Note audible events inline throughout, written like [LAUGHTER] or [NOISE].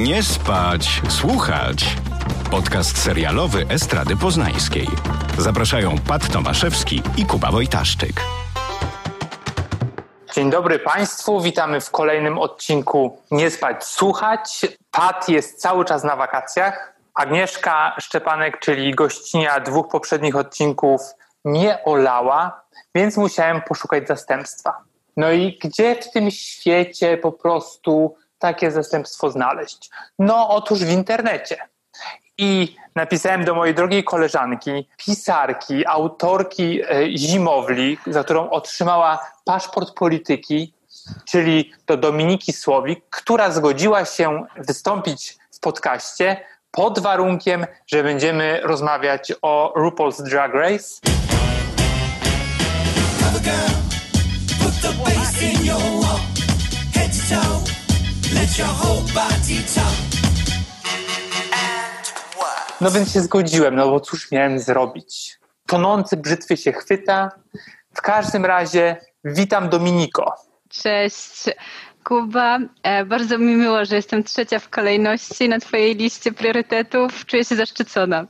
Nie spać, słuchać. Podcast serialowy Estrady Poznańskiej. Zapraszają Pat Tomaszewski i Kuba Wojtaszczyk. Dzień dobry Państwu, witamy w kolejnym odcinku Nie spać, słuchać. Pat jest cały czas na wakacjach. Agnieszka Szczepanek, czyli gościnia dwóch poprzednich odcinków, nie olała, więc musiałem poszukać zastępstwa. No i gdzie w tym świecie po prostu takie zastępstwo znaleźć? No otóż w internecie. I napisałem do mojej drogiej koleżanki, pisarki, autorki e, Zimowli, za którą otrzymała paszport polityki, czyli do Dominiki Słowik, która zgodziła się wystąpić w podcaście pod warunkiem, że będziemy rozmawiać o RuPaul's Drag Race. No więc się zgodziłem, no bo cóż miałem zrobić? Tonący brzytwy się chwyta. W każdym razie witam Dominiko. Cześć. Kuba, e, bardzo mi miło, że jestem trzecia w kolejności na Twojej liście priorytetów. Czuję się zaszczycona.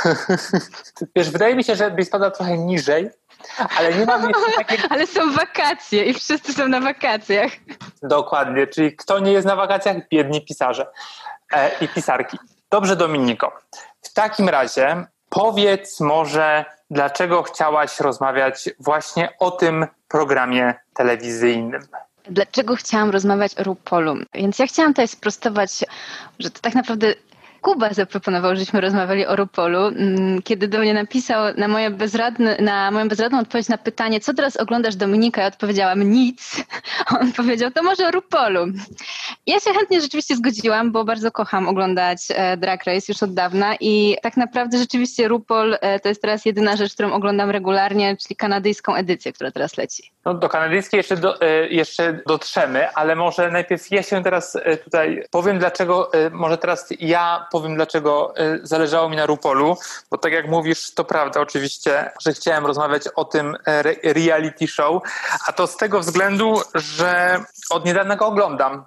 [LAUGHS] Wiesz, wydaje mi się, że byś spadła trochę niżej, ale nie mam jeszcze [LAUGHS] takiego... ale są wakacje i wszyscy są na wakacjach. Dokładnie, czyli kto nie jest na wakacjach? Biedni pisarze e, i pisarki. Dobrze, Dominiko. W takim razie powiedz może, dlaczego chciałaś rozmawiać właśnie o tym programie telewizyjnym. Dlaczego chciałam rozmawiać o RuPaulu? Więc ja chciałam tutaj sprostować, że to tak naprawdę Kuba zaproponował, żeśmy rozmawiali o Rupolu, mm, kiedy do mnie napisał na, moje bezradne, na moją bezradną odpowiedź na pytanie, co teraz oglądasz Dominika? Ja odpowiedziałam nic. [LAUGHS] On powiedział, to może o Rupolu. Ja się chętnie rzeczywiście zgodziłam, bo bardzo kocham oglądać e, Drag Race już od dawna i tak naprawdę rzeczywiście RuPol e, to jest teraz jedyna rzecz, którą oglądam regularnie, czyli kanadyjską edycję, która teraz leci. No, do kanadyjskiej jeszcze, do, e, jeszcze dotrzemy, ale może najpierw ja się teraz tutaj powiem, dlaczego, może teraz ja powiem, dlaczego y, zależało mi na Rupolu, bo tak jak mówisz, to prawda oczywiście, że chciałem rozmawiać o tym e, reality show, a to z tego względu, że od niedawna go oglądam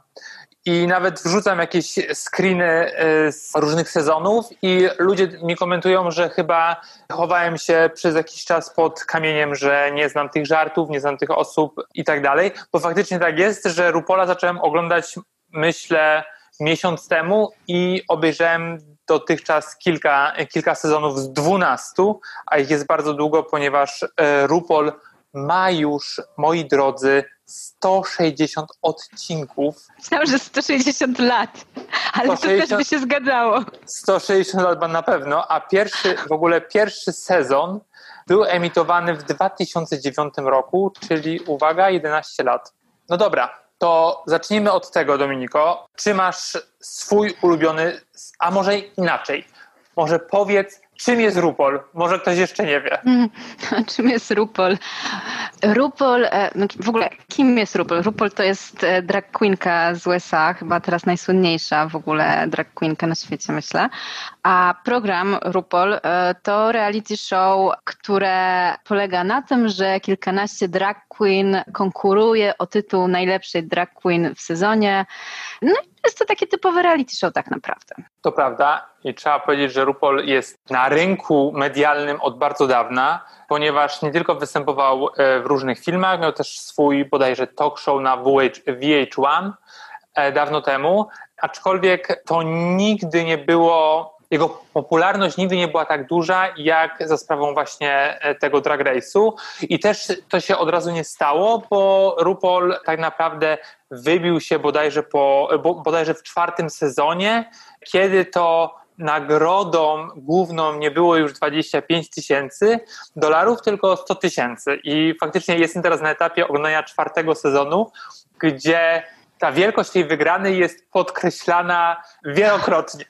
i nawet wrzucam jakieś screeny e, z różnych sezonów i ludzie mi komentują, że chyba chowałem się przez jakiś czas pod kamieniem, że nie znam tych żartów, nie znam tych osób i tak dalej, bo faktycznie tak jest, że Rupola zacząłem oglądać myślę miesiąc temu i obejrzałem dotychczas kilka, kilka sezonów z dwunastu, a ich jest bardzo długo, ponieważ e, RuPaul ma już, moi drodzy, 160 odcinków. Myślałam, że 160 lat, ale 160, to też by się zgadzało. 160 lat na pewno, a pierwszy, w ogóle pierwszy sezon był emitowany w 2009 roku, czyli uwaga, 11 lat. No dobra, to zacznijmy od tego, Dominiko. Czy masz swój ulubiony, a może inaczej? Może powiedz, czym jest Rupol? Może ktoś jeszcze nie wie. [LAUGHS] czym jest Rupol? Rupol, e, znaczy w ogóle kim jest Rupol? Rupol to jest e, drag queenka z USA, chyba teraz najsłynniejsza w ogóle drag queenka na świecie, myślę. A program Rupol e, to reality show, które polega na tym, że kilkanaście drag queen konkuruje o tytuł najlepszej drag queen w sezonie. No i jest to takie typowe reality show tak naprawdę. To prawda i trzeba powiedzieć, że RuPaul jest na rynku medialnym od bardzo dawna, ponieważ nie tylko występował e, w różnych filmach, miał też swój bodajże talk show na VH1 e, dawno temu, aczkolwiek to nigdy nie było jego popularność nigdy nie była tak duża, jak za sprawą właśnie e, tego drag race'u. I też to się od razu nie stało, bo RuPaul tak naprawdę wybił się bodajże, po, bodajże w czwartym sezonie, kiedy to nagrodą główną nie było już 25 tysięcy dolarów, tylko 100 tysięcy. I faktycznie jestem teraz na etapie oglądania czwartego sezonu, gdzie ta wielkość tej wygranej jest podkreślana wielokrotnie.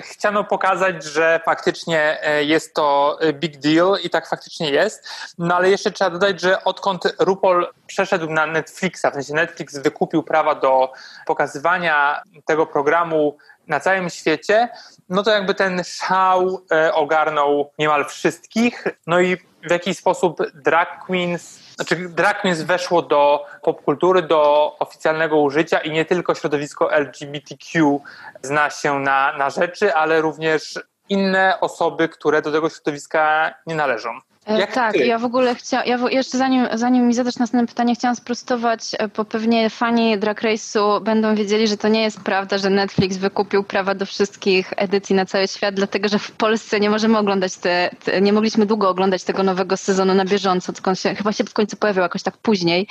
Chciano pokazać, że faktycznie e, jest to big deal i tak faktycznie jest. No ale jeszcze trzeba dodać, że odkąd RuPaul przeszedł na Netflixa, w sensie Netflix wykupił prawa do pokazywania tego programu na całym świecie, no to jakby ten szał e, ogarnął niemal wszystkich. No i w jakiś sposób drag queens, znaczy drag queens weszło do popkultury, do oficjalnego użycia i nie tylko środowisko LGBTQ zna się na, na rzeczy, ale również inne osoby, które do tego środowiska nie należą. E, Jak tak, ty? ja w ogóle chciałam, ja jeszcze zanim, zanim mi zadasz następne pytanie, chciałam sprostować, e, bo pewnie fani Drag Race'u będą wiedzieli, że to nie jest prawda, że Netflix wykupił prawa do wszystkich edycji na cały świat, dlatego że w Polsce nie możemy oglądać te, te nie mogliśmy długo oglądać tego nowego sezonu na bieżąco, się, chyba się w końcu pojawił jakoś tak później,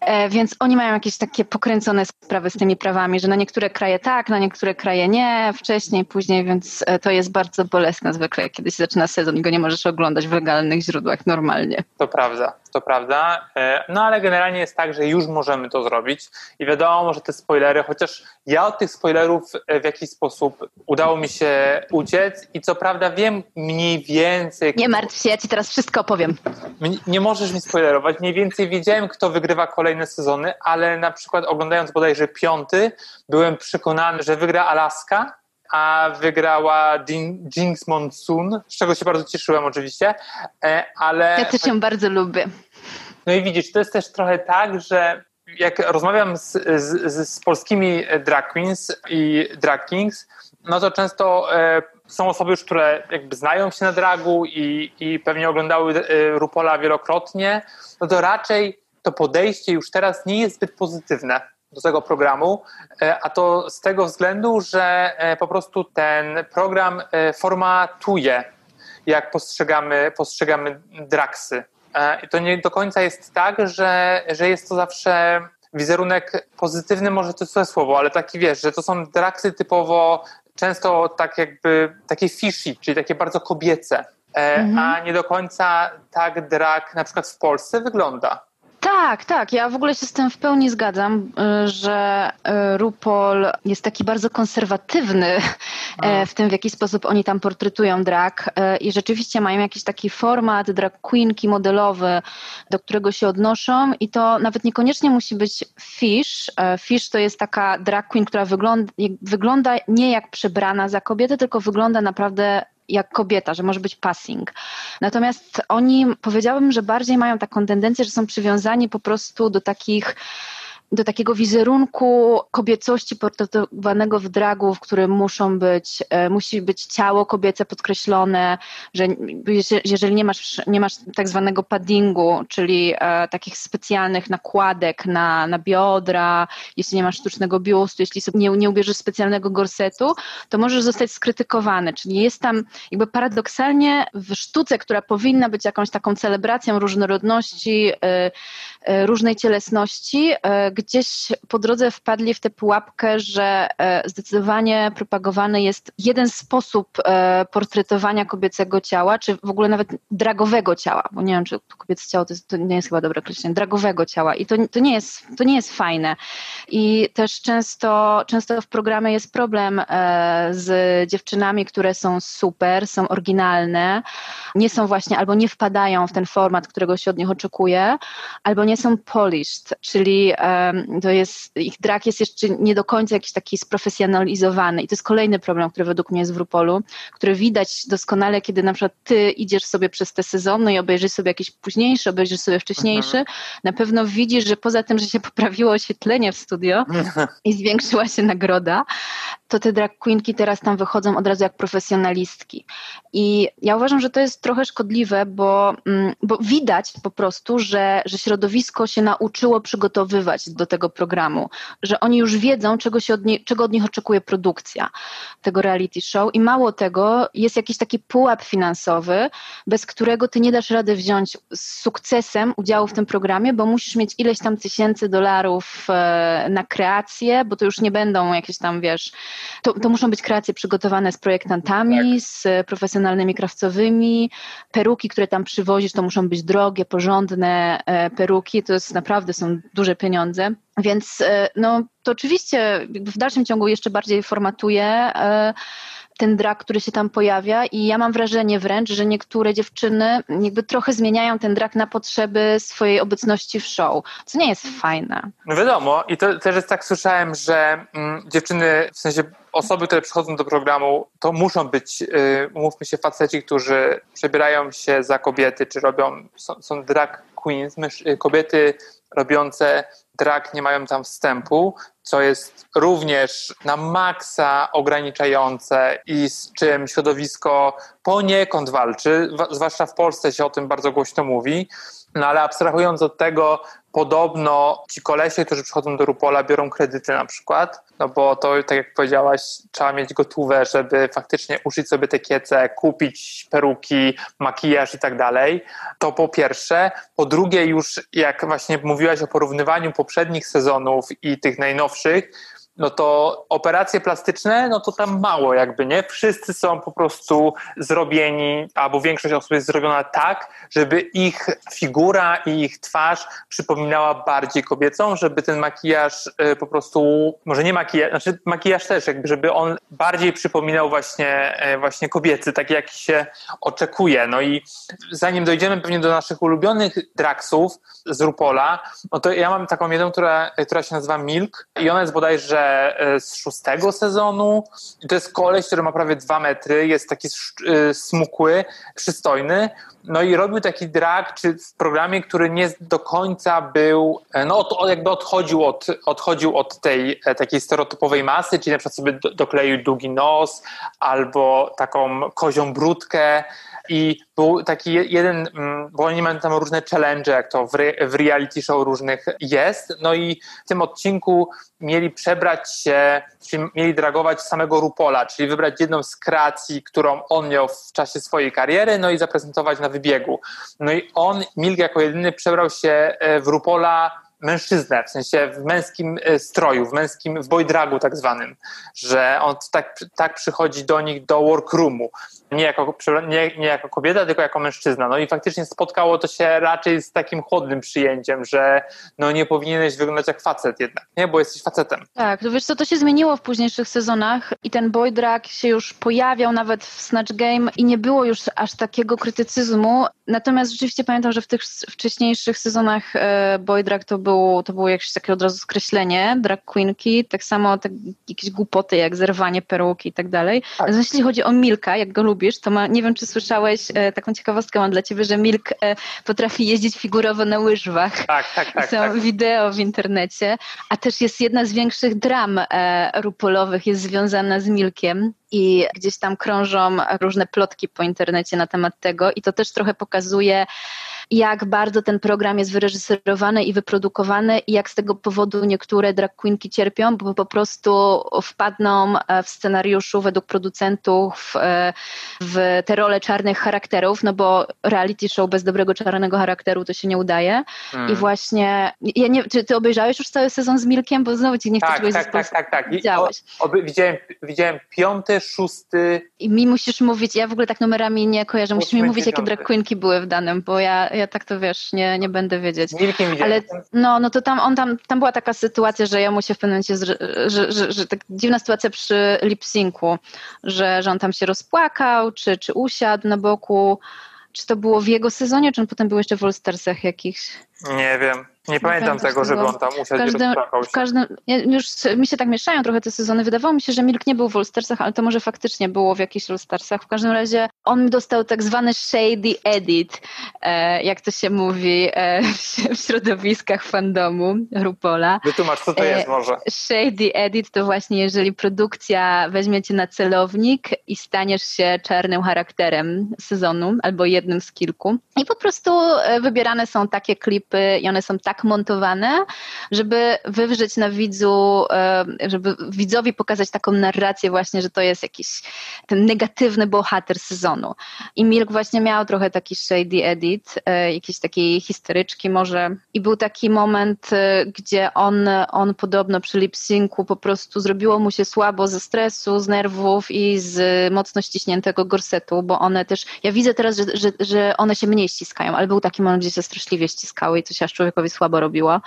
e, więc oni mają jakieś takie pokręcone sprawy z tymi prawami, że na niektóre kraje tak, na niektóre kraje nie, wcześniej, później, więc e, to jest bardzo bolesne zwykle, kiedy się zaczyna sezon i go nie możesz oglądać w legalnych źródłach normalnie. To prawda, to prawda. E, no ale generalnie jest tak, że już możemy to zrobić i wiadomo, że te spoilery, chociaż ja od tych spoilerów e, w jakiś sposób udało mi się uciec i co prawda wiem mniej więcej... Nie martw się, ja ci teraz wszystko opowiem. Nie możesz mi spoilerować. Mniej więcej wiedziałem, kto wygrywa kolejne sezony, ale na przykład oglądając bodajże piąty, byłem przekonany, że wygra Alaska, a wygrała Jinx Monsoon, z czego się bardzo cieszyłem oczywiście, e, ale... Ja też ją bardzo lubię. No i widzisz, to jest też trochę tak, że jak rozmawiam z, z, z polskimi drag queens i drag kings, no to często e, są osoby już, które jakby znają się na dragu i, i pewnie oglądały e, Rupola wielokrotnie, no to raczej to podejście już teraz nie jest zbyt pozytywne do tego programu, e, a to z tego względu, że e, po prostu ten program e, formatuje, jak postrzegamy, postrzegamy draksy. I to nie do końca jest tak, że, że jest to zawsze wizerunek pozytywny, może to złe słowo, ale taki wiesz, że to są draksy typowo często tak jakby takie fishy, czyli takie bardzo kobiece, mhm. a nie do końca tak drag na przykład w Polsce wygląda. Tak, tak. Ja w ogóle się z tym w pełni zgadzam, y, że y, RuPaul jest taki bardzo konserwatywny [LAUGHS] e, no. w tym, w jaki sposób oni tam portretują drag e, i rzeczywiście mają jakiś taki format drag queenki modelowy, do którego się odnoszą i to nawet niekoniecznie musi być fish. E, fish to jest taka drag queen, która wygląda, wygląda nie jak przebrana za kobietę, tylko wygląda naprawdę jak kobieta, że może być passing. Natomiast oni powiedziałabym, że bardziej mają taką tendencję, że są przywiązani po prostu do takich do takiego wizerunku kobiecości portretowanego w dragu, w którym muszą być, e, musi być ciało kobiece podkreślone, że jeżeli nie masz, nie masz tak zwanego paddingu, czyli e, takich specjalnych nakładek na, na biodra, jeśli nie masz sztucznego biustu, jeśli sobie nie, nie ubierzesz specjalnego gorsetu, to możesz zostać skrytykowany. Czyli jest tam jakby paradoksalnie w sztuce, która powinna być jakąś taką celebracją różnorodności, e, różnej cielesności, gdzieś po drodze wpadli w tę pułapkę, że e, zdecydowanie propagowany jest jeden sposób e, portretowania kobiecego ciała, czy w ogóle nawet dragowego ciała, bo nie wiem, czy to kobiece ciało to, jest, to nie jest chyba dobre określenie, dragowego ciała i to, to, nie jest, to nie jest fajne. I też często, często w programie jest problem e, z dziewczynami, które są super, są oryginalne, nie są właśnie albo nie wpadają w ten format, którego się od nich oczekuje, albo nie są polished, czyli to jest, ich drag jest jeszcze nie do końca jakiś taki sprofesjonalizowany i to jest kolejny problem, który według mnie jest w Rupolu, który widać doskonale, kiedy na przykład ty idziesz sobie przez te sezony i obejrzysz sobie jakiś późniejszy, obejrzysz sobie wcześniejszy, mhm. na pewno widzisz, że poza tym, że się poprawiło oświetlenie w studio [LAUGHS] i zwiększyła się nagroda, to te drag queenki teraz tam wychodzą od razu jak profesjonalistki. I ja uważam, że to jest trochę szkodliwe, bo, mm, bo widać po prostu, że, że środowisko się nauczyło przygotowywać do tego programu, że oni już wiedzą, czego, się od nie, czego od nich oczekuje produkcja tego reality show i mało tego, jest jakiś taki pułap finansowy, bez którego ty nie dasz rady wziąć z sukcesem udziału w tym programie, bo musisz mieć ileś tam tysięcy dolarów e, na kreację, bo to już nie będą jakieś tam, wiesz, to, to muszą być kreacje przygotowane z projektantami, tak. z profesjonalnymi krawcowymi, peruki, które tam przywozisz, to muszą być drogie, porządne e, peruki, to jest naprawdę są duże pieniądze. Więc e, no, to oczywiście w dalszym ciągu jeszcze bardziej formatuje e, ten drag, który się tam pojawia i ja mam wrażenie wręcz, że niektóre dziewczyny jakby trochę zmieniają ten drag na potrzeby swojej obecności w show, co nie jest fajne. No wiadomo i to też jest tak słyszałem, że mm, dziewczyny, w sensie osoby, które przychodzą do programu, to muszą być, yy, umówmy się, faceci, którzy przebierają się za kobiety, czy robią, są, są drag queens, mysz, kobiety robiące drag nie mają tam wstępu, co jest również na maksa ograniczające i z czym środowisko poniekąd walczy, zwłaszcza w Polsce się o tym bardzo głośno mówi. No ale abstrahując od tego, podobno ci kolesie, którzy przychodzą do Rupola, biorą kredyty na przykład, no bo to, tak jak powiedziałaś, trzeba mieć gotówę, żeby faktycznie uszyć sobie te kiece, kupić peruki, makijaż i tak dalej. To po pierwsze. Po drugie, już jak właśnie mówiłaś o porównywaniu poprzednich sezonów i tych najnowszych, no to operacje plastyczne, no to tam mało jakby, nie? Wszyscy są po prostu zrobieni, albo większość osób jest zrobiona tak, żeby ich figura i ich twarz przypominała bardziej kobiecą, żeby ten makijaż y, po prostu, może nie makijaż, znaczy makijaż też, jakby, żeby on bardziej przypominał właśnie, y, właśnie kobiecy, tak jak się oczekuje. No i zanim dojdziemy pewnie do naszych ulubionych draksów z Rupola, no to ja mam taką jedną, która, która się nazywa Milk i ona jest bodajże E, z szóstego sezonu. I to jest koleś, który ma prawie dwa metry, jest taki e, smukły, przystojny. No i robił taki drag czy w programie, który nie do końca był, e, no od, jakby odchodził od, odchodził od tej takiej stereotypowej masy, czyli na przykład sobie dokleił długi nos albo taką kozią brudkę i był taki jeden, mm, bo oni mają tam różne challenge, jak to w, reality show różnych jest. No i w tym odcinku mieli przebrać się, czyli mieli dragować samego Rupola, czyli wybrać jedną z kreacji, którą on miał w czasie swojej kariery, no i zaprezentować na wybiegu. No i on, Milk jako jedyny przebrał się e, w Rupola mężczyznę, w sensie w męskim e, stroju, w męskim, w boydragu tak zwanym, że on tak, tak przychodzi do nich do workroomu, nie jako, nie, nie jako kobieta, tylko jako mężczyzna. No i faktycznie spotkało to się raczej z takim chłodnym przyjęciem, że no nie powinieneś wyglądać jak facet jednak, nie, bo jesteś facetem. Tak, to wiesz co, to się zmieniło w późniejszych sezonach i ten boydrag się już pojawiał nawet w Snatch Game i nie było już aż takiego krytycyzmu, natomiast rzeczywiście pamiętam, że w tych wcześniejszych sezonach e, boydrag to był, to było jakieś takie od razu skreślenie drag queenki, tak samo tak, jakieś głupoty jak zerwanie peruki i tak dalej. Tak. Jeśli chodzi o Milka, jak go lubisz, to ma, nie wiem, czy słyszałeś, e, taką ciekawostkę mam dla ciebie, że Milk e, potrafi jeździć figurowo na łyżwach. Tak, tak, tak. Są tak. wideo w internecie, a też jest jedna z większych dram e, rupolowych, jest związana z Milkiem i gdzieś tam krążą różne plotki po internecie na temat tego i to też trochę pokazuje jak bardzo ten program jest wyreżyserowany i wyprodukowany i jak z tego powodu niektóre drag queenki cierpią, bo po prostu wpadną e, w scenariuszu według producentów e, w te role czarnych charakterów, no bo reality show bez dobrego czarnego charakteru to się nie udaje. Hmm. I właśnie, ja nie, czy ty obejrzałeś już cały sezon z Milkiem? Bo znowu ci nie chcę tak, czegoś tak, tak, tak, tak, Widziałeś. O, o, widziałem, widziałem piąty, szósty. I mi musisz mówić, ja w ogóle tak numerami nie kojarzę, musisz mi mówić, jakie drag queenki były w danym, bo ja, ja tak to wiesz, nie, nie będę wiedzieć. Ale no, no to tam, on tam, tam była taka sytuacja, że ja mu się w pewnym momencie, że, że, że, że tak dziwna sytuacja przy lip-syncu, że, że on tam się rozpłakał, czy, czy usiadł na boku. Czy to było w jego sezonie, czy on potem był jeszcze w All-Starsach jakichś? Nie wiem. Nie pamiętam tego, żeby on tam usiadł każdym, i w każdym, Już mi się tak mieszają trochę te sezony. Wydawało mi się, że Milk nie był w All-Starsach, ale to może faktycznie było w jakichś All-Starsach. W każdym razie on dostał tak zwany shady edit, e, jak to się mówi e, w środowiskach fandomu Rupola. Wytłumacz, co to e, jest może. Shady edit to właśnie, jeżeli produkcja weźmie cię na celownik i staniesz się czarnym charakterem sezonu albo jednym z kilku. I po prostu wybierane są takie klipy i one są tak tak montowane, żeby wywrzeć na widzu, e, żeby widzowi pokazać taką narrację właśnie, że to jest jakiś ten negatywny bohater sezonu. I Milk właśnie miał trochę taki shady edit, e, jakiejś takiej historyczki może. I był taki moment, e, gdzie on, on podobno przy lip-syncu po prostu zrobiło mu się słabo ze stresu, z nerwów i z mocno ściśniętego gorsetu, bo one też, ja widzę teraz, że, że, że one się mniej ściskają, ale był taki moment, gdzie się straszliwie ściskały i coś aż człowiekowi słabo robiła.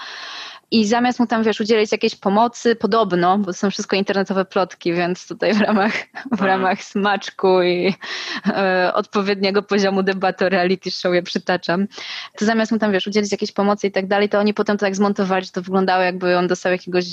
i zamiast mu tam, wiesz, udzielić jakiejś pomocy, podobno, bo to są wszystko internetowe plotki, więc tutaj w ramach, w mhm. ramach smaczku i e, odpowiedniego poziomu debaty o reality show je przytaczam, to zamiast mu tam, wiesz, udzielić jakiejś pomocy i tak dalej, to oni potem to tak zmontowali, że to wyglądało jakby on dostał jakiegoś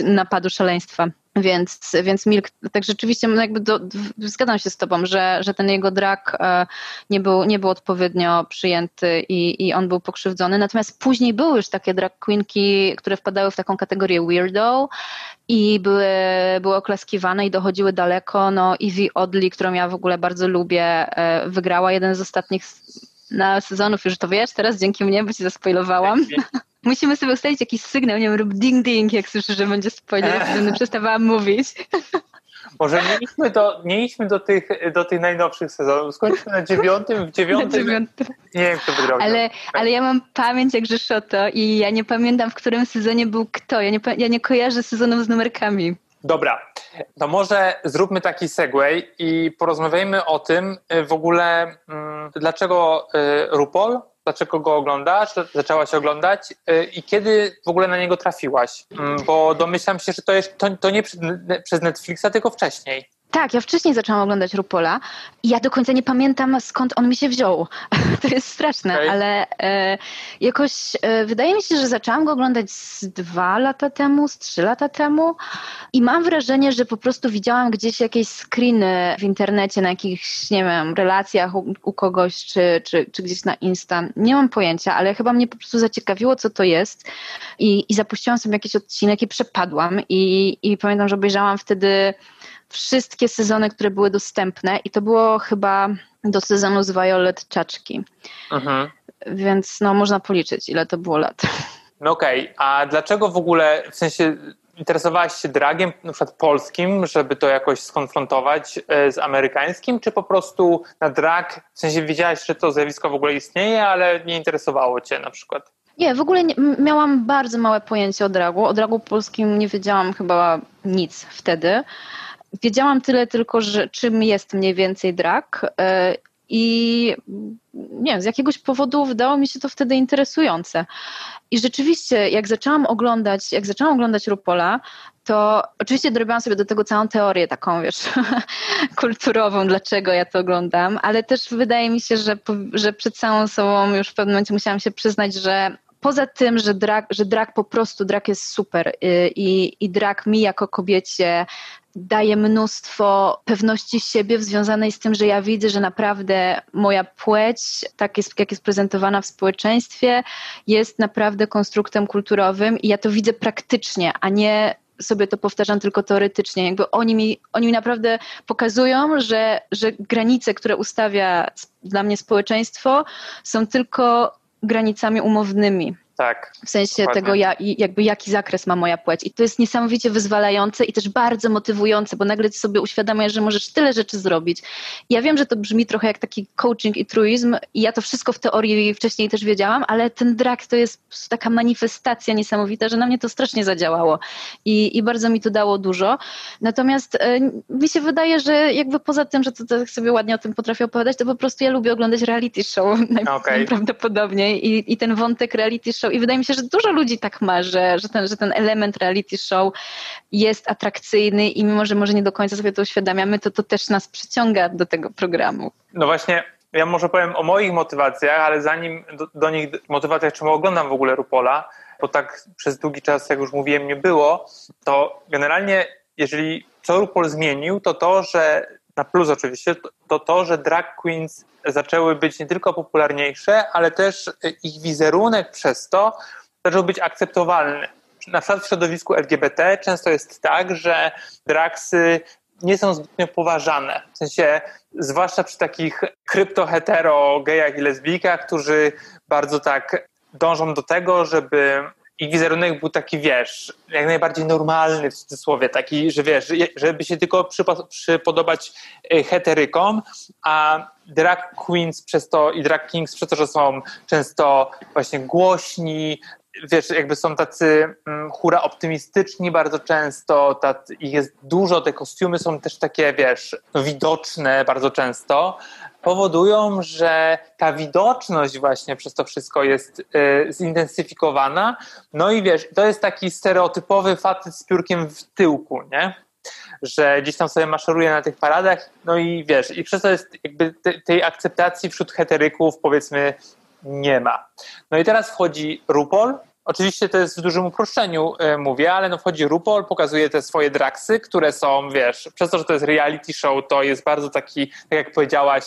napadu szaleństwa. Więc, więc Milk, tak rzeczywiście no jakby do, zgadzam się z tobą, że, że ten jego drag e, nie był, nie był odpowiednio przyjęty i, i on był pokrzywdzony. Natomiast później były już takie drag queenki, które wpadały w taką kategorię weirdo i były, były oklaskiwane i dochodziły daleko. No Evie Odley, którą ja w ogóle bardzo lubię, e, wygrała jeden z ostatnich na sezonów, już to wiesz teraz dzięki mnie, bo ci zaspoilowałam. [LAUGHS] Musimy sobie ustalić jakiś sygnał, nie wiem, rób ding ding, jak słyszę, że będzie spoiler, będę przestawałam mówić. [LAUGHS] Może nie idźmy do, nie idźmy do, tych, do tych najnowszych sezonów. Skończmy na dziewiątym, w dziewiątym. Na dziewiątym. Nie wiem, kto wygrał. Ale, ale ja mam pamięć jak Rzeszoto i ja nie pamiętam, w którym sezonie był kto. Ja nie, ja nie kojarzę sezonów z numerkami. Dobra, to może zróbmy taki segway i porozmawiajmy o tym y, w ogóle, mm, dlaczego y, RuPaul dlaczego go oglądasz, zaczęłaś oglądać y, i kiedy w ogóle na niego trafiłaś? Mm, bo domyślam się, że to, jest, to, to nie przez Netflixa, tylko wcześniej. Tak, ja wcześniej zaczęłam oglądać Rupola i ja do końca nie pamiętam skąd on mi się wziął. [LAUGHS] to jest straszne, okay. ale e, jakoś e, wydaje mi się, że zaczęłam go oglądać z dwa lata temu, z trzy lata temu i mam wrażenie, że po prostu widziałam gdzieś jakieś screeny w internecie na jakichś, nie wiem, relacjach u, u kogoś czy, czy, czy gdzieś na Insta. Nie mam pojęcia, ale chyba mnie po prostu zaciekawiło, co to jest i, i zapuściłam sobie jakiś odcinek i przepadłam i, i pamiętam, że obejrzałam wtedy wszystkie sezony, które były dostępne i to było chyba do sezonu z Violet Czaczki. Mhm. Więc no można policzyć, ile to było lat. No okej, okay. a dlaczego w ogóle, w sensie interesowałaś się dragiem na przykład polskim, żeby to jakoś skonfrontować e, z amerykańskim, czy po prostu na drag, w sensie wiedziałaś, że to zjawisko w ogóle istnieje, ale nie interesowało cię na przykład? Nie, w ogóle nie, miałam bardzo małe pojęcie o dragu. O dragu polskim nie wiedziałam chyba nic wtedy. Wiedziałam tyle tylko, że czym jest mniej więcej drag e, i nie wiem, z jakiegoś powodu wydało mi się to wtedy interesujące. I rzeczywiście, jak zaczęłam oglądać, jak zaczęłam oglądać Rupola, to oczywiście dorobiłam sobie do tego całą teorię taką, wiesz, [LAUGHS] kulturową, dlaczego ja to oglądam, ale też wydaje mi się, że, że przed całą sobą już w pewnym momencie musiałam się przyznać, że poza tym, że drag, że drag po prostu, drag jest super y, i, i drag mi jako kobiecie daje mnóstwo pewności siebie związanej z tym, że ja widzę, że naprawdę moja płeć, tak jest, jak jest prezentowana w społeczeństwie, jest naprawdę konstruktem kulturowym i ja to widzę praktycznie, a nie sobie to powtarzam tylko teoretycznie. Jakby oni mi, oni mi naprawdę pokazują, że, że granice, które ustawia dla mnie społeczeństwo, są tylko granicami umownymi. Tak. W sensie dokładnie. tego, ja, jakby jaki zakres ma moja płeć. I to jest niesamowicie wyzwalające i też bardzo motywujące, bo nagle sobie uświadamiasz, że możesz tyle rzeczy zrobić. Ja wiem, że to brzmi trochę jak taki coaching i truizm i ja to wszystko w teorii wcześniej też wiedziałam, ale ten drag to jest taka manifestacja niesamowita, że na mnie to strasznie zadziałało i, i bardzo mi to dało dużo. Natomiast e, mi się wydaje, że jakby poza tym, że to tak sobie ładnie o tym potrafię opowiadać, to po prostu ja lubię oglądać reality show [LAUGHS] okay. najprawdopodobniej i, i ten wątek reality show i wydaje mi się, że dużo ludzi tak ma, że, że, ten, że ten element reality show jest atrakcyjny i mimo, że może nie do końca sobie to uświadamiamy, to to też nas przyciąga do tego programu. No właśnie, ja może powiem o moich motywacjach, ale zanim do, do nich motywacjach, czemu oglądam w ogóle Rupola, bo tak przez długi czas, jak już mówiłem, nie było, to generalnie jeżeli co RuPaul zmienił, to to, że na plus oczywiście, to to, że drag queens zaczęły być nie tylko popularniejsze, ale też ich wizerunek przez to zaczął być akceptowalny. Na przykład w środowisku LGBT często jest tak, że dragsy nie są zbytnio poważane. W sensie, zwłaszcza przy takich krypto-hetero gejach i lesbijkach, którzy bardzo tak dążą do tego, żeby ich wizerunek był taki, wiesz, jak najbardziej normalny w cudzysłowie, taki, że wiesz, żeby się tylko przypodobać y, heterykom, a drag queens przez to i drag kings przez to, że są często właśnie głośni, wiesz, jakby są tacy mm, hura optymistyczni bardzo często, tacy, ich jest dużo, te kostiumy są też takie, wiesz, widoczne bardzo często, powodują, że ta widoczność właśnie przez to wszystko jest y, zintensyfikowana. No i wiesz, to jest taki stereotypowy facet z piórkiem w tyłku, nie? Że gdzieś tam sobie maszeruje na tych paradach, no i wiesz, i przez to jest jakby te, tej akceptacji wśród heteryków powiedzmy nie ma. No i teraz wchodzi RuPaul, Oczywiście to jest w dużym uproszczeniu, y, mówię, ale no wchodzi RuPaul, pokazuje te swoje draksy, które są, wiesz, przez to, że to jest reality show, to jest bardzo taki, tak jak powiedziałaś,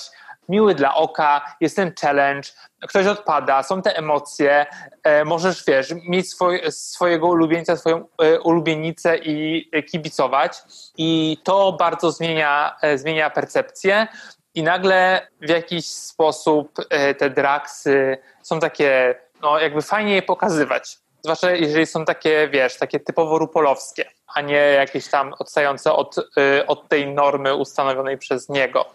miły dla oka, jest ten challenge, ktoś odpada, są te emocje, e, możesz, wiesz, mieć swoj, swojego ulubieńca, swoją e, ulubienicę i kibicować. I to bardzo zmienia, zmienia percepcję i nagle w jakiś sposób te draksy są takie, no jakby fajnie je pokazywać. Zwłaszcza jeżeli są takie, wiesz, takie typowo rupolowskie, a nie jakieś tam odstające od, od tej normy ustanowionej przez niego.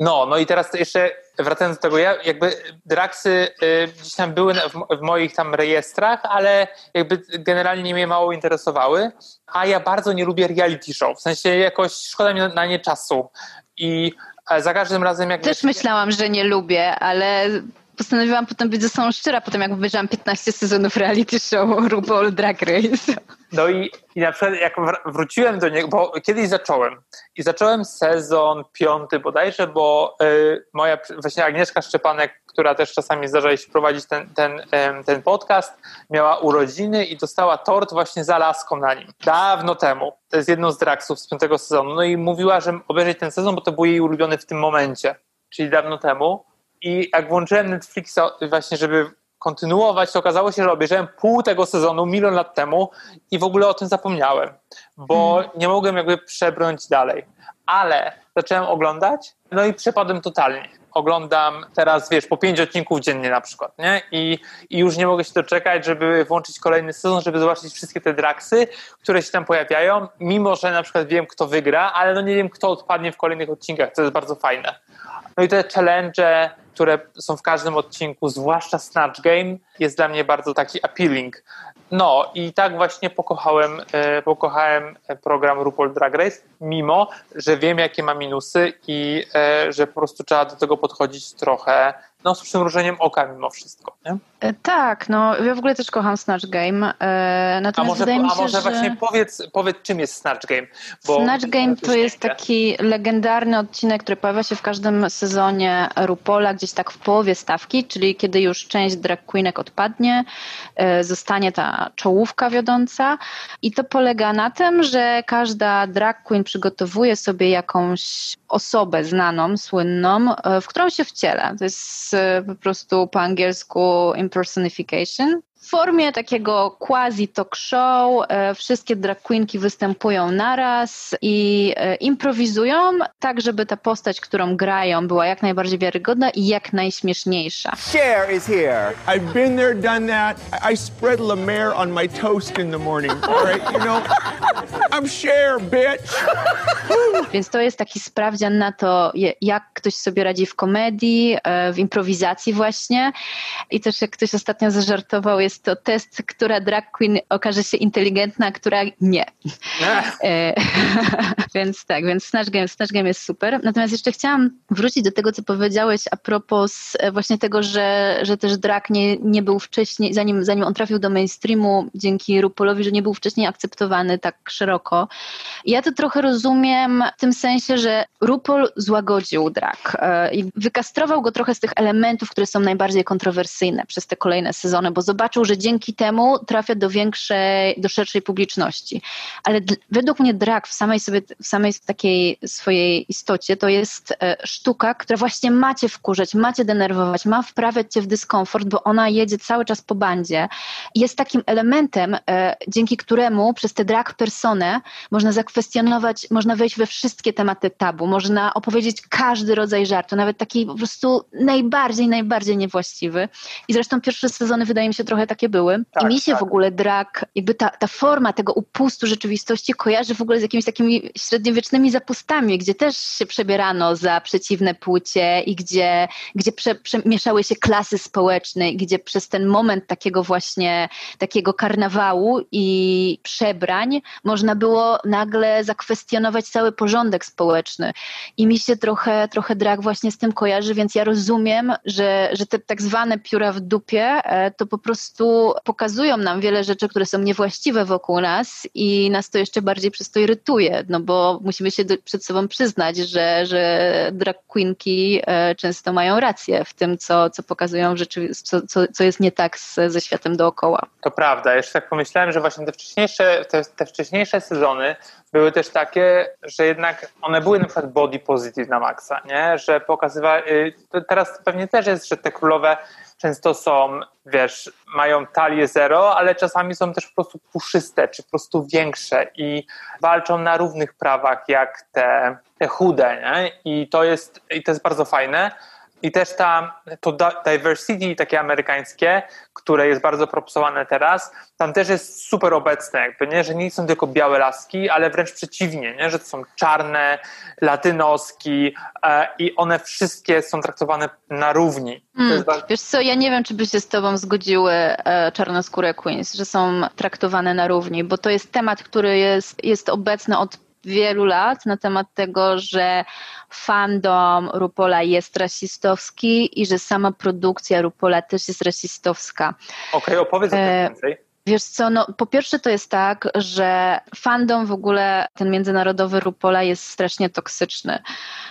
No, no i teraz jeszcze wracając do tego, ja jakby draksy y, gdzieś tam były w, w, moich tam rejestrach, ale jakby generalnie mnie mało interesowały, a ja bardzo nie lubię reality show, w sensie jakoś szkoda mi na, na nie czasu i za każdym razem jak... Też myślałam, że nie lubię, ale postanowiłam potem być ze sobą szczera, potem jak obejrzałam 15 sezonów reality show RuPaul Drag Race. No i, i na przykład jak wróciłem do niego, bo kiedyś zacząłem i zacząłem sezon piąty bodajże, bo y, moja właśnie Agnieszka Szczepanek, która też czasami zdarza się prowadzić ten, ten, ten podcast, miała urodziny i dostała tort właśnie z Alaską na nim. Dawno temu. To jest jedną z draksów z piątego sezonu. No i mówiła, że obejrzeć ten sezon, bo to był jej ulubiony w tym momencie, czyli dawno temu. I jak włączyłem Netflixa właśnie, żeby kontynuować, to okazało się, że obejrzałem pół tego sezonu milion lat temu i w ogóle o tym zapomniałem, bo hmm. nie mogłem jakby przebrnąć dalej. Ale zacząłem oglądać, no i przepadłem totalnie. Oglądam teraz, wiesz, po pięć odcinków dziennie na przykład, nie? I, I już nie mogę się doczekać, żeby włączyć kolejny sezon, żeby zobaczyć wszystkie te draksy, które się tam pojawiają, mimo że na przykład wiem, kto wygra, ale no nie wiem, kto odpadnie w kolejnych odcinkach, to jest bardzo fajne. No i te challenge, które są w każdym odcinku, zwłaszcza Snatch Game, jest dla mnie bardzo taki appealing. No i tak właśnie pokochałem, e, pokochałem program RuPaul Drag Race, mimo, że wiem jakie ma minusy i e, że po prostu trzeba do tego podchodzić trochę no, z przymrużeniem oka mimo wszystko. Nie? E, tak, no ja w ogóle też kocham Snatch Game. E, natomiast a może, wydaje mi się, a może że... właśnie powiedz, powiedz, czym jest Snatch Game? Bo Snatch Game to jest taki legendarny odcinek, który pojawia się w każdym sezonie RuPola, gdzieś tak w połowie stawki, czyli kiedy już część drag queenek odpadnie, e, zostanie ta czołówka wiodąca i to polega na tym, że każda drag queen przygotowuje sobie jakąś osobę znaną, słynną, w którą się wciela. To jest po prostu po angielsku impersonification. W formie takiego quasi talk show e, wszystkie drag queenki występują naraz i e, improwizują tak, żeby ta postać, którą grają była jak najbardziej wiarygodna i jak najśmieszniejsza. Cher is here. I've been there, done that. I spread La Mer on my toast in the morning. Right, you know, I'm Cher, bitch. Więc to jest taki sprawdzian na to, jak ktoś sobie radzi w komedii, e, w improwizacji właśnie. I też jak ktoś ostatnio zażartował, jest jest to test, która drag queen okaże się inteligentna, a która nie. E, [LAUGHS] więc tak, więc Snatch Game, Snatch Game jest super. Natomiast jeszcze chciałam wrócić do tego, co powiedziałeś a propos e, właśnie tego, że, że też drag nie, nie był wcześniej, zanim, zanim on trafił do mainstreamu, dzięki RuPaulowi, że nie był wcześniej akceptowany tak szeroko. Ja to trochę rozumiem w tym sensie, że RuPaul złagodził drag e, i wykastrował go trochę z tych elementów, które są najbardziej kontrowersyjne przez te kolejne sezony, bo zobaczył, że dzięki temu trafia do większej, do szerszej publiczności. Ale według mnie drag w samej sobie, w samej takiej swojej istocie to jest e, sztuka, która właśnie macie wkurzać, macie denerwować, ma wprawiać cię w dyskomfort, bo ona jedzie cały czas po bandzie. Jest takim elementem, e, dzięki któremu przez tę drag personę można zakwestionować, można wejść we wszystkie tematy tabu, można opowiedzieć każdy rodzaj żartu, nawet taki po prostu najbardziej, najbardziej niewłaściwy. I zresztą pierwsze sezony wydaje mi się trochę trochę takie były. Tak, I mi się tak. w ogóle drag, jakby ta, ta forma tego upustu rzeczywistości kojarzy w ogóle z jakimiś takimi średniowiecznymi zapustami, gdzie też się przebierano za przeciwne płcie i gdzie, gdzie prze, przemieszały się klasy społeczne, gdzie przez ten moment takiego właśnie, takiego karnawału i przebrań można było nagle zakwestionować cały porządek społeczny. I mi się trochę, trochę drag właśnie z tym kojarzy, więc ja rozumiem, że, że te tak zwane pióra w dupie e, to po prostu pokazują nam wiele rzeczy, które są niewłaściwe wokół nas i nas to jeszcze bardziej przez to irytuje, no bo musimy się do, przed sobą przyznać, że, że drag queenki e, często mają rację w tym, co, co pokazują, co, co, co jest nie tak z, ze światem dookoła. To prawda, jeszcze tak pomyślałem, że właśnie te wcześniejsze, te, te wcześniejsze sezony były też takie, że jednak one były na przykład body positive na maksa, nie? że pokazywały, teraz pewnie też jest, że te królowe często są, wiesz, mają talię zero, ale czasami są też po prostu puszyste, czy po prostu większe i walczą na równych prawach jak te, te chude, nie? I to jest, i to jest bardzo fajne. I też ta, to diversity takie amerykańskie, które jest bardzo propsowane teraz, tam też jest super obecne, jakby, nie? że nie są tylko białe laski, ale wręcz przeciwnie, nie? że to są czarne, latynoski e, i one wszystkie są traktowane na równi. Mm, wiesz co, ja nie wiem, czy by się z tobą zgodziły e, czarnoskóre queens, że są traktowane na równi, bo to jest temat, który jest, jest obecny od wielu lat na temat tego, że fandom Rupola jest rasistowski i że sama produkcja Rupola też jest rasistowska. Okej, okay, opowiedz o tym e, więcej. Wiesz co, no po pierwsze to jest tak, że fandom w ogóle, ten międzynarodowy Rupola jest strasznie toksyczny.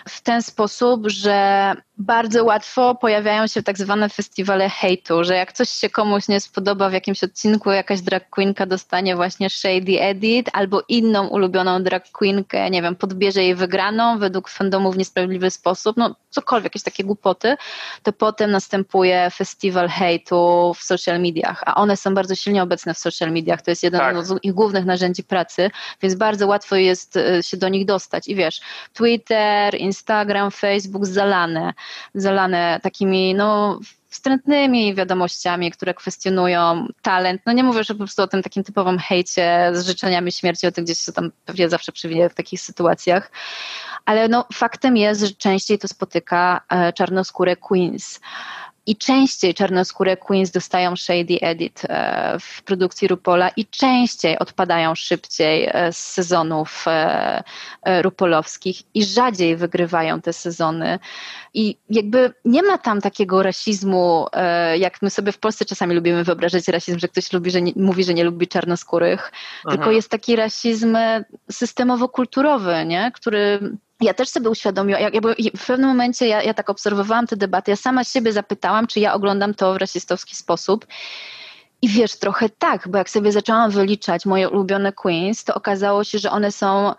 W ten sposób, że bardzo łatwo pojawiają się tak zwane festiwale hejtu, że jak coś się komuś nie spodoba w jakimś odcinku, jakaś drag queenka dostanie właśnie shady edit albo inną ulubioną drag queenkę, nie wiem, podbierze jej wygraną według fandomu w niesprawiedliwy sposób, no cokolwiek, jakieś takie głupoty, to potem następuje festiwal hejtu w social mediach, a one są bardzo silnie obecne w social mediach, to jest jeden tak. z ich głównych narzędzi pracy, więc bardzo łatwo jest e, się do nich dostać. I wiesz, Twitter, Instagram, Facebook zalane zalane takimi, no, wstrętnymi wiadomościami, które kwestionują talent. No nie mówię, że po prostu o tym takim typowym hejcie z życzeniami śmierci, o tym gdzieś się tam pewnie zawsze przywija w takich sytuacjach, ale no faktem jest, że częściej to spotyka e, czarnoskóre queens. I częściej czarnoskóre queens dostają shady edit e, w produkcji Rupola i częściej odpadają szybciej e, z sezonów e, rupolowskich i rzadziej wygrywają te sezony. I jakby nie ma tam takiego rasizmu, jak my sobie w Polsce czasami lubimy wyobrażać rasizm, że ktoś lubi, że nie, mówi, że nie lubi czarnoskórych, Aha. tylko jest taki rasizm systemowo-kulturowy, nie? który ja też sobie uświadomiłam, jakby w pewnym momencie ja, ja tak obserwowałam te debaty, ja sama siebie zapytałam, czy ja oglądam to w rasistowski sposób. I wiesz, trochę tak, bo jak sobie zaczęłam wyliczać moje ulubione queens, to okazało się, że one są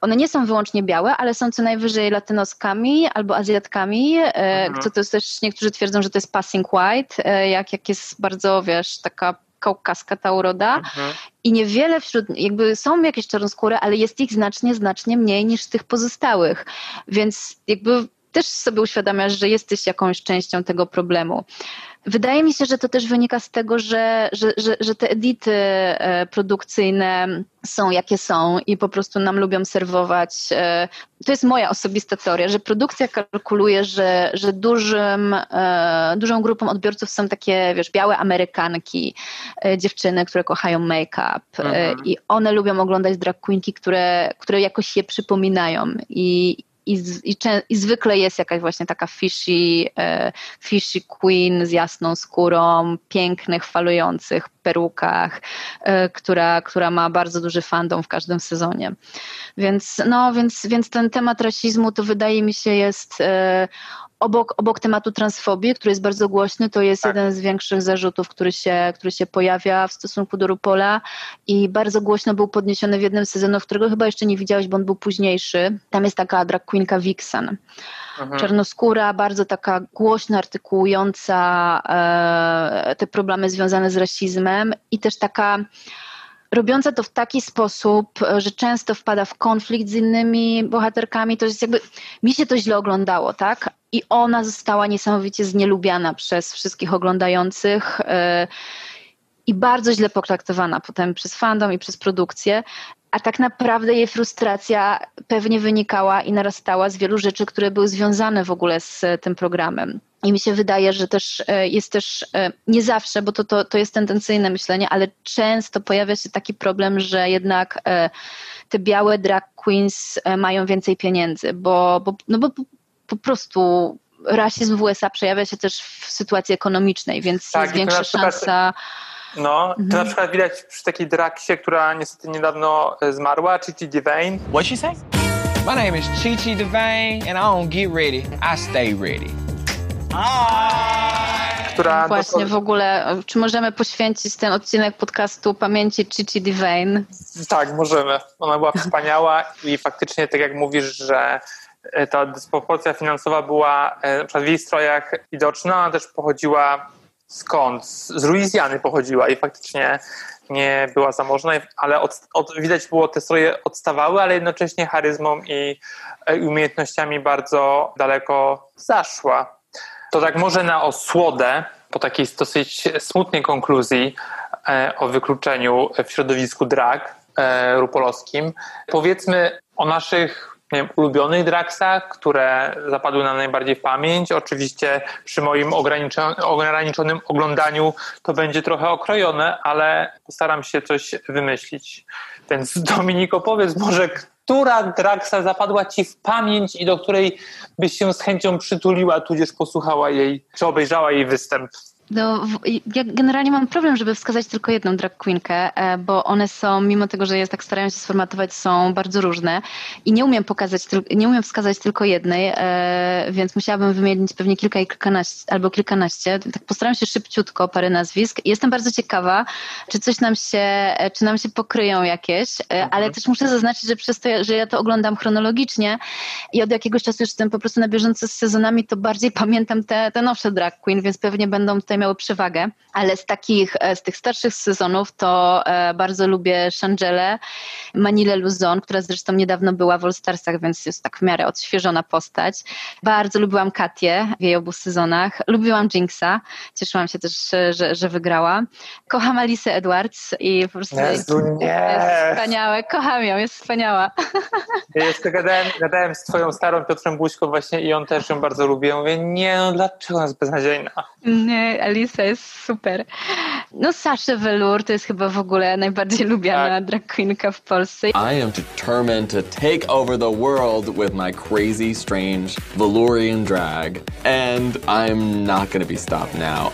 one nie są wyłącznie białe, ale są co najwyżej latynoskami albo azjatkami, e, mhm. co to jest też, niektórzy twierdzą, że to jest passing white, e, jak, jak jest bardzo, wiesz, taka kaukaska ta uroda mhm. i niewiele wśród, jakby są jakieś czarnoskóre, ale jest ich znacznie, znacznie mniej niż tych pozostałych, więc jakby też sobie uświadamiasz, że jesteś jakąś częścią tego problemu. Wydaje mi się, że to też wynika z tego, że, że, że, że te edity e, produkcyjne są jakie są i po prostu nam lubią serwować. E, to jest moja osobista teoria, że produkcja kalkuluje, że, że dużym, e, dużą grupą odbiorców są takie, wiesz, białe Amerykanki, dziewczyny, które kochają make-up mhm. i one lubią oglądać drag queenki, które, które jakoś je przypominają i, i, i, i, zwykle jest jakaś właśnie taka fishy, e, fishy queen z jasną skórą, pięknych, falujących perukach, e, która, która ma bardzo duży fandom w każdym sezonie. Więc, no, więc, więc ten temat rasizmu to wydaje mi się jest e, obok, obok tematu transfobii, który jest bardzo głośny, to jest tak. jeden z większych zarzutów, który się, który się pojawia w stosunku do Rupola i bardzo głośno był podniesiony w jednym sezonu, którego chyba jeszcze nie widziałeś, bo on był późniejszy. Tam jest taka drag queenka Vixen. Mhm. Czarnoskóra, bardzo taka głośno artykułująca e, te problemy związane z rasizmem i też taka robiąca to w taki sposób, że często wpada w konflikt z innymi bohaterkami, to jest jakby, mi się to źle oglądało, tak? I ona została niesamowicie znielubiana przez wszystkich oglądających. E, i bardzo źle potraktowana potem przez fandom i przez produkcję, a tak naprawdę jej frustracja pewnie wynikała i narastała z wielu rzeczy, które były związane w ogóle z tym programem. I mi się wydaje, że też e, jest też e, nie zawsze, bo to, to, to jest tendencyjne myślenie, ale często pojawia się taki problem, że jednak e, te białe drag queens mają więcej pieniędzy, bo, bo, no bo po prostu rasizm w USA przejawia się też w sytuacji ekonomicznej, więc tak, jest większa szansa. No, to mhm. na przykład widać przy takiej draksie, która niestety niedawno zmarła, Chichi Devane. What she say? My name is Chichi Devane and I don't get ready, I stay ready która... Właśnie w ogóle, czy możemy poświęcić ten odcinek podcastu pamięci Chichi Divine? Tak, możemy. Ona była wspaniała i faktycznie, tak jak mówisz, że e, ta dysproporcja finansowa była e, na przykład w jej strojach widoczna, ona też pochodziła skąd? Z Luizjany pochodziła i faktycznie nie była zamożna, ale od, od, widać było, te stroje odstawały, ale jednocześnie charyzmą i, e, i umiejętnościami bardzo daleko zaszła. To tak może na osłodę, po takiej dosyć smutnej konkluzji e, o wykluczeniu w środowisku drag e, rupolowskim, powiedzmy o naszych wiem, ulubionych dragsach, które zapadły nam najbardziej w pamięć. Oczywiście przy moim ograniczonym oglądaniu to będzie trochę okrojone, ale postaram się coś wymyślić. Więc [LAUGHS] Dominiko, powiedz może, która Draxa zapadła ci w pamięć i do której byś się z chęcią przytuliła, tudzież posłuchała jej, czy obejrzała jej występ? No, ja generalnie mam problem, żeby wskazać tylko jedną drag queenkę, e, bo one są, mimo tego, że jest tak starają się sformatować, są bardzo różne i nie umiem pokazać, nie umiem wskazać tylko jednej, e, więc musiałabym wymienić pewnie kilka i kilkanaście, albo kilkanaście. Tak postaram się szybciutko parę nazwisk. Jestem bardzo ciekawa, czy coś nam się, e, czy nam się pokryją jakieś, mhm. ale też muszę zaznaczyć, że przez to, że ja to oglądam chronologicznie i od jakiegoś czasu już jestem po prostu na bieżąco z sezonami, to bardziej pamiętam te, te nowsze drag queen, więc pewnie będą tutaj tutaj miały przewagę, ale z takich, e, z tych starszych sezonów to e, bardzo lubię Shangele, Manile Luzon, która zresztą niedawno była w All Starsach, więc jest tak w miarę odświeżona postać. Bardzo lubiłam Katię w jej obu sezonach. Lubiłam Jinxa, cieszyłam się też, że, że wygrała. Kocham Alice Edwards i po prostu Jezu, nie. jest wspaniałe. Kocham ją, jest wspaniała. Ja jeszcze gadałem, gadałem z twoją starą Piotrem Buźką właśnie i on też ją bardzo lubi. Ja mówię, nie no, dlaczego ona jest beznadziejna? Nie, Alisa jest super. No Sasha Velour to jest chyba w ogóle najbardziej lubiana tak. drag queenka w Polsce. I am determined to take over the world with my crazy, strange Velourian drag and I'm not gonna be stopped now.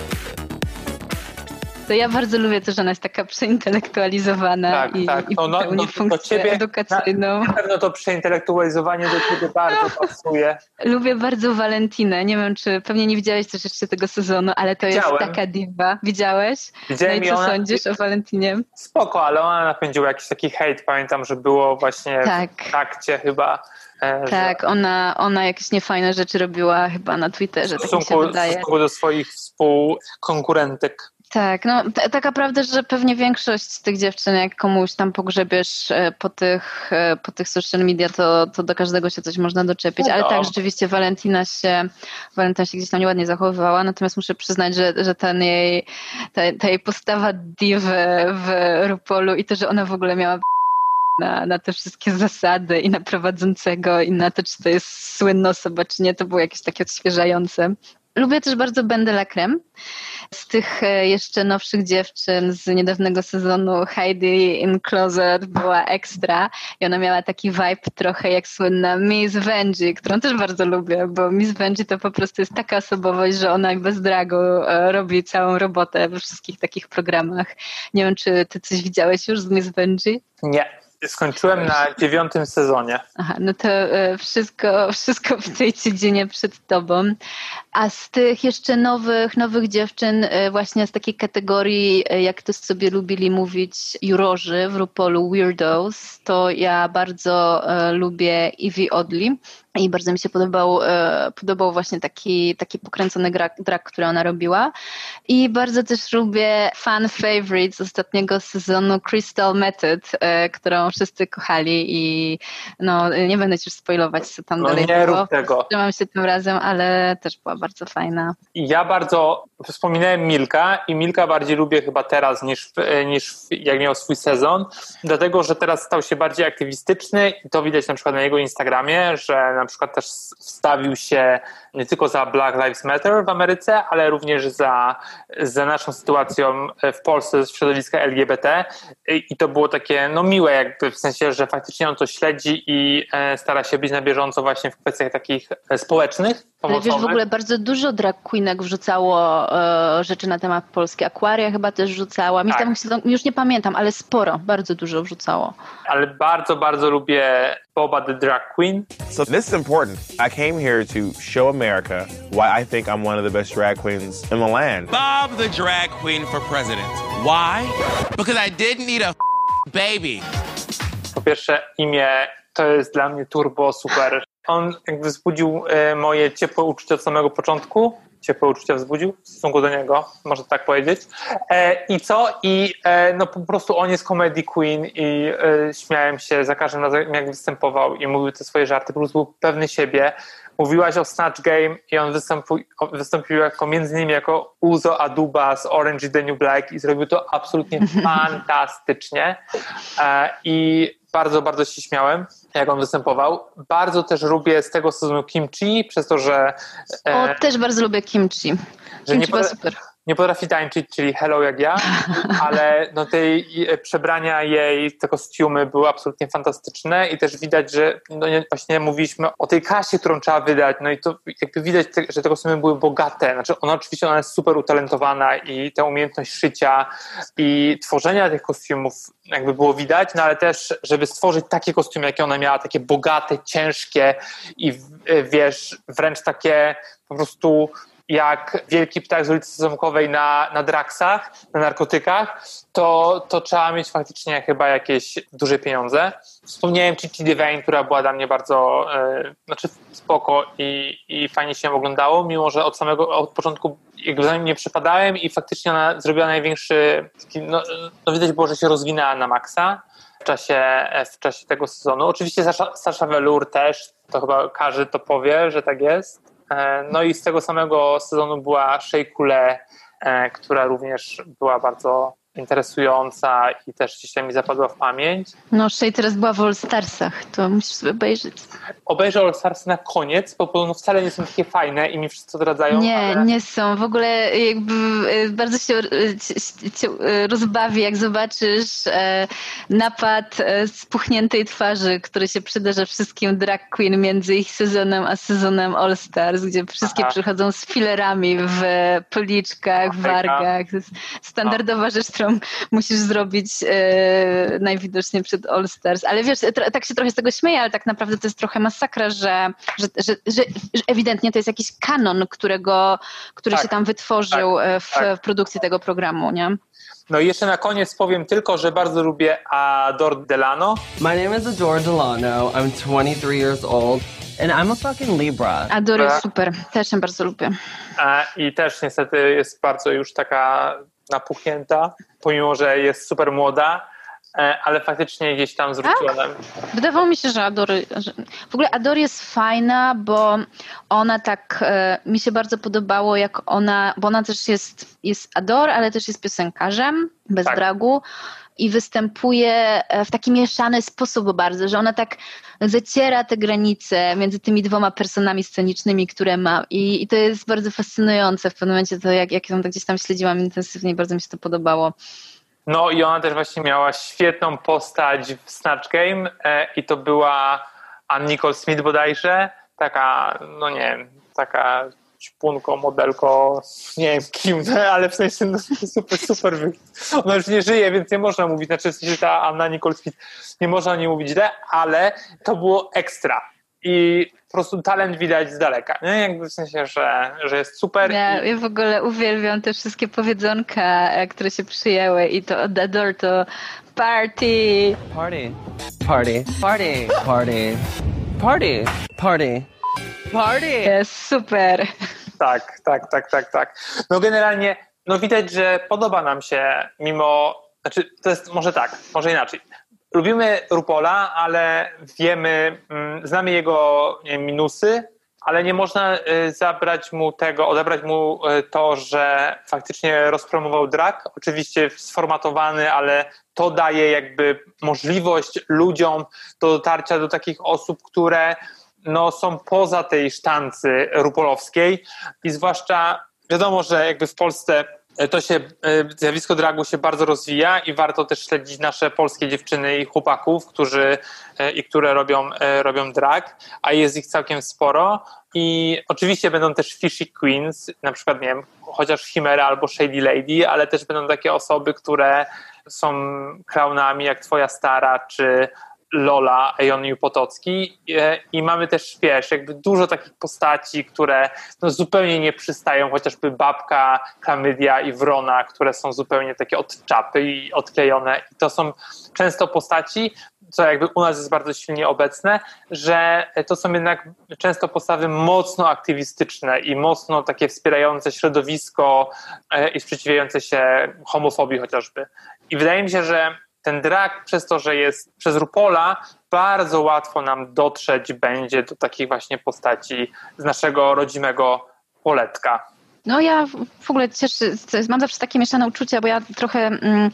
To ja bardzo lubię też, że ona jest taka przeintelektualizowana tak, i, tak. i no, no, no, funkcję ciebie, edukacyjną. Na, na pewno to przeintelektualizowanie do ciebie bardzo [LAUGHS] pasuje. Lubię bardzo Valentinę. Nie wiem, czy pewnie nie widziałeś też jeszcze tego sezonu, ale to Widziałem. jest taka diwa. Widziałeś? Widziałem no i co ona... sądzisz o Valentinie? Spoko, ale ona napędziła jakiś taki hejt. Pamiętam, że było właśnie tak. w trakcie chyba e, tak, ona, ona jakieś niefajne rzeczy robiła chyba na Twitterze, w stosunku, tak mi się wydaje. W stosunku do swoich współkonkurentek. Tak, no taka prawda, że pewnie większość z tych dziewczyn, jak komuś tam pogrzebiesz e, po tych, e, po tych social media, to, to do każdego się coś można doczepić, ale tak, rzeczywiście Valentina się, Valentina się gdzieś tam nieładnie zachowywała, natomiast muszę przyznać, że, że ten jej, ta, ta jej postawa diwy w Rupolu i to, że ona w ogóle miała na, na te wszystkie zasady i na prowadzącego i na to, czy to jest słynna osoba, czy nie, to było jakieś takie odświeżające. Lubię też bardzo Bendela Krem. Z tych e, jeszcze nowszych dziewczyn z niedawnego sezonu Heidi in Closet była ekstra i ona miała taki vibe trochę jak słynna Miss Venji, którą też bardzo lubię, bo Miss Venji to po prostu jest taka osobowość, że ona bez dragu e, robi całą robotę we wszystkich takich programach. Nie wiem, czy ty coś widziałeś już z Miss Venji? Nie, Skończyłem na dziewiątym sezonie. Aha, no to e, wszystko, wszystko w tej dziedzinie przed tobą. A z tych jeszcze nowych, nowych dziewczyn, e, właśnie z takiej kategorii, e, jak to sobie lubili mówić, jurorzy w RuPaulu Weirdos, to ja bardzo lubię Evie Odley i bardzo mi się podobał, podobał właśnie taki, taki pokręcony drag, drag, który ona robiła. I bardzo też lubię fan favorite z ostatniego sezonu Crystal Method, którą wszyscy kochali i no, nie będę ci już spoilować, co tam no dalej nie było. Rób tego. Trzymam się tym razem, ale też była bardzo fajna. Ja bardzo wspominałem Milka i Milka bardziej lubię chyba teraz niż, niż jak miał swój sezon, dlatego, że teraz stał się bardziej aktywistyczny i to widać na przykład na jego Instagramie, że na przykład też wstawił się nie tylko za Black Lives Matter w Ameryce, ale również za, za naszą sytuacją w Polsce z środowiska LGBT i to było takie no miłe jakby w sensie, że faktycznie on to śledzi i e, stara się być na bieżąco właśnie w kwestiach takich e, społecznych. Ale wiesz, w ogóle bardzo dużo drag queenek wrzucało e, rzeczy na temat Polski. Aquaria chyba też rzucała. Tak. Tam, już nie pamiętam, ale sporo, bardzo dużo wrzucało. Ale bardzo, bardzo lubię Boba the Drag Queen. So this is important. I came here to show America why I think I'm one of the best drag queens in the land. Bob the Drag Queen for president. Why? Because I didn't need a [LAUGHS] baby. Po pierwsze, imię to jest dla mnie turbo super. On jakby wzbudził e, moje ciepłe uczucia od samego początku. Ciepłe uczucia wzbudził w stosunku do niego, można tak powiedzieć. E, I co? I e, no po prostu on jest comedy queen i śmiałem się za każdym razem, jak występował i mówił te swoje żarty. Po prostu był pewny siebie. Mówiłaś o Snatch Game i on wystąpił, wystąpił jako między innymi jako Uzo Aduba z Orange the New Black i zrobił to absolutnie [LAUGHS] fantastycznie. I bardzo, bardzo się śmiałem, jak on występował. Bardzo też lubię z tego sezonu kimchi, przez to, że... E, o, też bardzo lubię kimchi. Kimchi nie, super nie potrafi tańczyć, czyli hello jak ja, [LAUGHS] ale no tej przebrania jej, te kostiumy były absolutnie fantastyczne i też widać, że no właśnie mówiliśmy o tej kasie, którą trzeba wydać, no i to jakby widać, że te kostiumy były bogate, znaczy ona oczywiście ona jest super utalentowana i ta umiejętność szycia i tworzenia tych kostiumów jakby było widać, no ale też, żeby stworzyć takie kostiumy, jakie ona miała, takie bogate, ciężkie i wiesz, wręcz takie po prostu jak wielki ptak z ulicy Sezamkowej na, na draksach, na narkotykach, to, to trzeba mieć faktycznie chyba jakieś duże pieniądze. Wspomniałem Chichi Devane, która była dla mnie bardzo e, znaczy spoko i, i fajnie się oglądało, mimo że od samego od początku jakby za nim nie przypadałem i faktycznie ona zrobiła największy, taki, no, no widać było, że się rozwinęła na maksa w czasie, w czasie tego sezonu. Oczywiście Sasha, Sasha Velour też, to chyba każdy to powie, że tak jest. E, no i z tego samego sezonu była Sheikule, e, która również była bardzo interesująca i też dzisiaj mi zapadła w pamięć. No, Shay teraz była w All Starsach, to musisz sobie obejrzeć. Obejrzę All Stars na koniec, bo podobno wcale nie są takie fajne i mi wszyscy odradzają. Nie, ale... nie są. W ogóle jakby e, bardzo się, się rozbawi, jak zobaczysz napad spuchniętej twarzy, który się przydarza wszystkim drag queen między ich sezonem a sezonem All Stars, gdzie wszystkie Aha. przychodzą z filerami w policzkach, w wargach. Standardowa rzecz, którą musisz zrobić e, najwidoczniej przed All Stars. Ale wiesz, tak się trochę z tego śmieję, ale tak naprawdę to jest trochę masakra, że, że, że, że, że ewidentnie to jest jakiś kanon, którego, który tak, się tam wytworzył tak, e, w, tak. w produkcji tego programu, nie? No i jeszcze na koniec powiem tylko, że bardzo lubię Ador Delano. My name is Ador Delano. I'm 23 years old. And I'm a fucking Libra. Ador jest super. Też ją bardzo lubię. I też niestety jest bardzo już taka napuchnięta, pomimo, że jest super młoda, e, ale faktycznie gdzieś tam zwróciła tak? Wydawało mi się, że Ador... Że... W ogóle Ador jest fajna, bo ona tak... E, mi się bardzo podobało, jak ona... Bo ona też jest, jest Ador, ale też jest piosenkarzem, bez tak. dragu i występuje e, w taki mieszany sposób bardzo, że ona tak zaciera te granice między tymi dwoma personami scenicznymi, które ma i, i to jest bardzo fascynujące w pewnym momencie, to jak, jak ją tak gdzieś tam śledziłam intensywnie bardzo mi się to podobało. No i ona też właśnie miała świetną postać w Snatch Game e, i to była Ann Nicole Smith bodajże, taka, no nie taka ćpunko, modelko, nie wiem kim, [LAUGHS] ale w sensie no, super, super. Ona już nie żyje, więc nie można mówić, znaczy w sensie ta Anna Nicole Smith, nie można nie mówić źle, ale to było ekstra. I po prostu talent widać z daleka. Nie? Jakby w sensie, że, że jest super. Ja, i... ja w ogóle uwielbiam te wszystkie powiedzonka, które się przyjęły i to od Adore to party. Party. Party. Party. Party. Party. Party. Party! Jest super. Tak, tak, tak, tak, tak. No generalnie, no widać, że podoba nam się mimo, znaczy to jest może tak, może inaczej. Lubimy Rupola, ale wiemy, mm, znamy jego nie, minusy, ale nie można y, zabrać mu tego, odebrać mu y, to, że faktycznie rozpromował drag, oczywiście sformatowany, ale to daje jakby możliwość ludziom do dotarcia do takich osób, które no, są poza tej sztancy rupolowskiej i zwłaszcza wiadomo, że jakby w Polsce E, to się, e, zjawisko dragu się bardzo rozwija i warto też śledzić nasze polskie dziewczyny i chłopaków, którzy e, i które robią, robią drag, a jest ich całkiem sporo. I oczywiście będą też fishy queens, na przykład, nie wiem, chociaż Chimera albo Shady Lady, ale też będą takie osoby, które są klaunami jak Twoja Stara, czy Lola Ejoniu Potocki e, i mamy też, wiesz, jakby dużo takich postaci, które no, zupełnie nie przystają, chociażby Babka, Klamydia i Wrona, które są zupełnie takie od czapy i odklejone i to są często postaci, co jakby u nas jest bardzo silnie obecne, że to są jednak często postawy mocno aktywistyczne i mocno takie wspierające środowisko e, i sprzeciwiające się homofobii chociażby. I wydaje mi się, że ten drag przez to, że jest przez Rupola, bardzo łatwo nam dotrzeć będzie do takich właśnie postaci z naszego rodzimego poletka. No ja w ogóle cieszę, mam zawsze takie mieszane uczucia, bo ja trochę... Mm,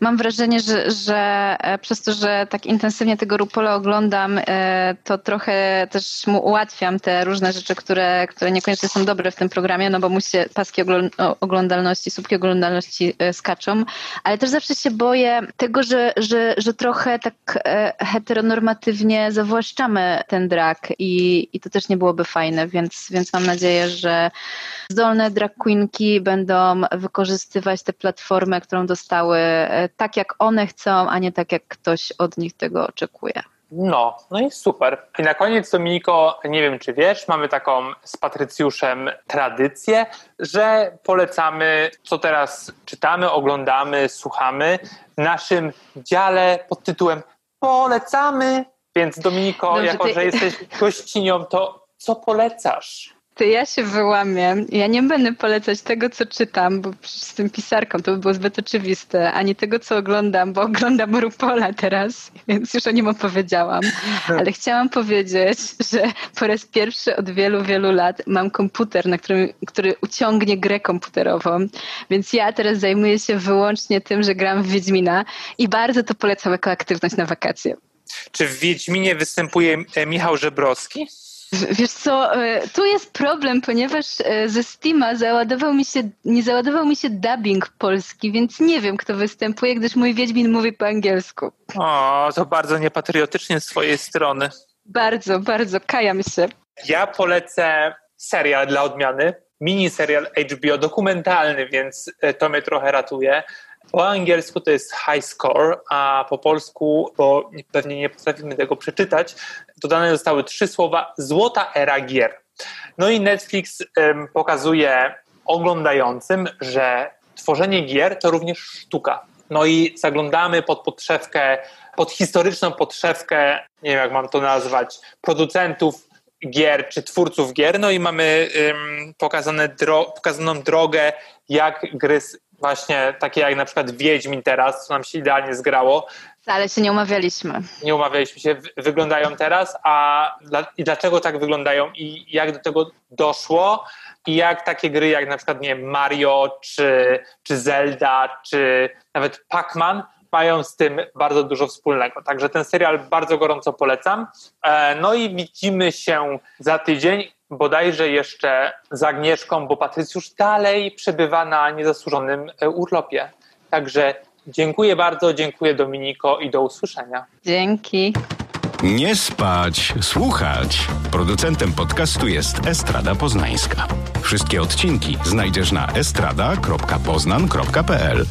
mam wrażenie, że, że e, przez to, że tak intensywnie tego Rupola oglądam, e, to trochę też mu ułatwiam te różne rzeczy, które, które niekoniecznie są dobre w tym programie, no bo mu się paski oglądalności, słupki oglądalności e, skaczą, ale też zawsze się boję tego, że, że, że trochę tak heteronormatywnie zawłaszczamy ten drag i, i to też nie byłoby fajne, więc, więc mam nadzieję, że zdolne drag queenki będą wykorzystywać tę platformę, którą dostały tak, jak one chcą, a nie tak, jak ktoś od nich tego oczekuje. No, no i super. I na koniec, Dominiko, nie wiem czy wiesz, mamy taką z Patrycjuszem tradycję, że polecamy, co teraz czytamy, oglądamy, słuchamy w naszym dziale pod tytułem Polecamy. Więc Dominiko, Dobrze, jako ty... że jesteś gościnią, to co polecasz? To ja się wyłamię. Ja nie będę polecać tego, co czytam, bo z tym pisarką to by było zbyt oczywiste, ani tego, co oglądam, bo oglądam Rupola teraz, więc już o nim opowiedziałam. Ale chciałam powiedzieć, że po raz pierwszy od wielu, wielu lat mam komputer, na którym, który uciągnie grę komputerową, więc ja teraz zajmuję się wyłącznie tym, że gram w Wiedźmina i bardzo to polecam jako aktywność na wakacje. Czy w Wiedźminie występuje e, Michał Żebrowski? Wiesz co, e, tu jest problem, ponieważ e, ze Steama załadował mi się, nie załadował mi się dubbing polski, więc nie wiem, kto występuje, gdyż mój Wiedźmin mówi po angielsku. O, to bardzo niepatriotycznie z twojej strony. Bardzo, bardzo, kajam się. Ja polecę serial dla odmiany, mini serial HBO, dokumentalny, więc e, to mnie trochę ratuje. Po angielsku to jest high score, a po polsku, bo pewnie nie potrafimy tego przeczytać, dodane zostały trzy słowa złota era gier. No i Netflix pokazuje oglądającym, że tworzenie gier to również sztuka. No i zaglądamy pod podszewkę, pod historyczną podszewkę, nie wiem jak mam to nazwać, producentów gier czy twórców gier, no i mamy pokazane dro pokazaną drogę, jak gry właśnie takie jak na przykład Wiedźmin teraz, co nam się idealnie zgrało. Ale się nie umawialiśmy. Nie umawialiśmy się, wyglądają teraz, a i dlaczego tak wyglądają i jak do tego doszło i jak takie gry jak na przykład nie Mario, czy, czy Zelda, czy nawet Pac-Man mają z tym bardzo dużo wspólnego. Także ten serial bardzo gorąco polecam. E, no i widzimy się za tydzień bodajże jeszcze z Agnieszką, bo Patrycjusz dalej przebywa na niezasłużonym e, urlopie. Także dziękuję bardzo, dziękuję Dominiko i do usłyszenia. Dzięki. Nie spać, słuchać. Producentem podcastu jest Estrada Poznańska. Wszystkie odcinki znajdziesz na estrada.poznan.pl.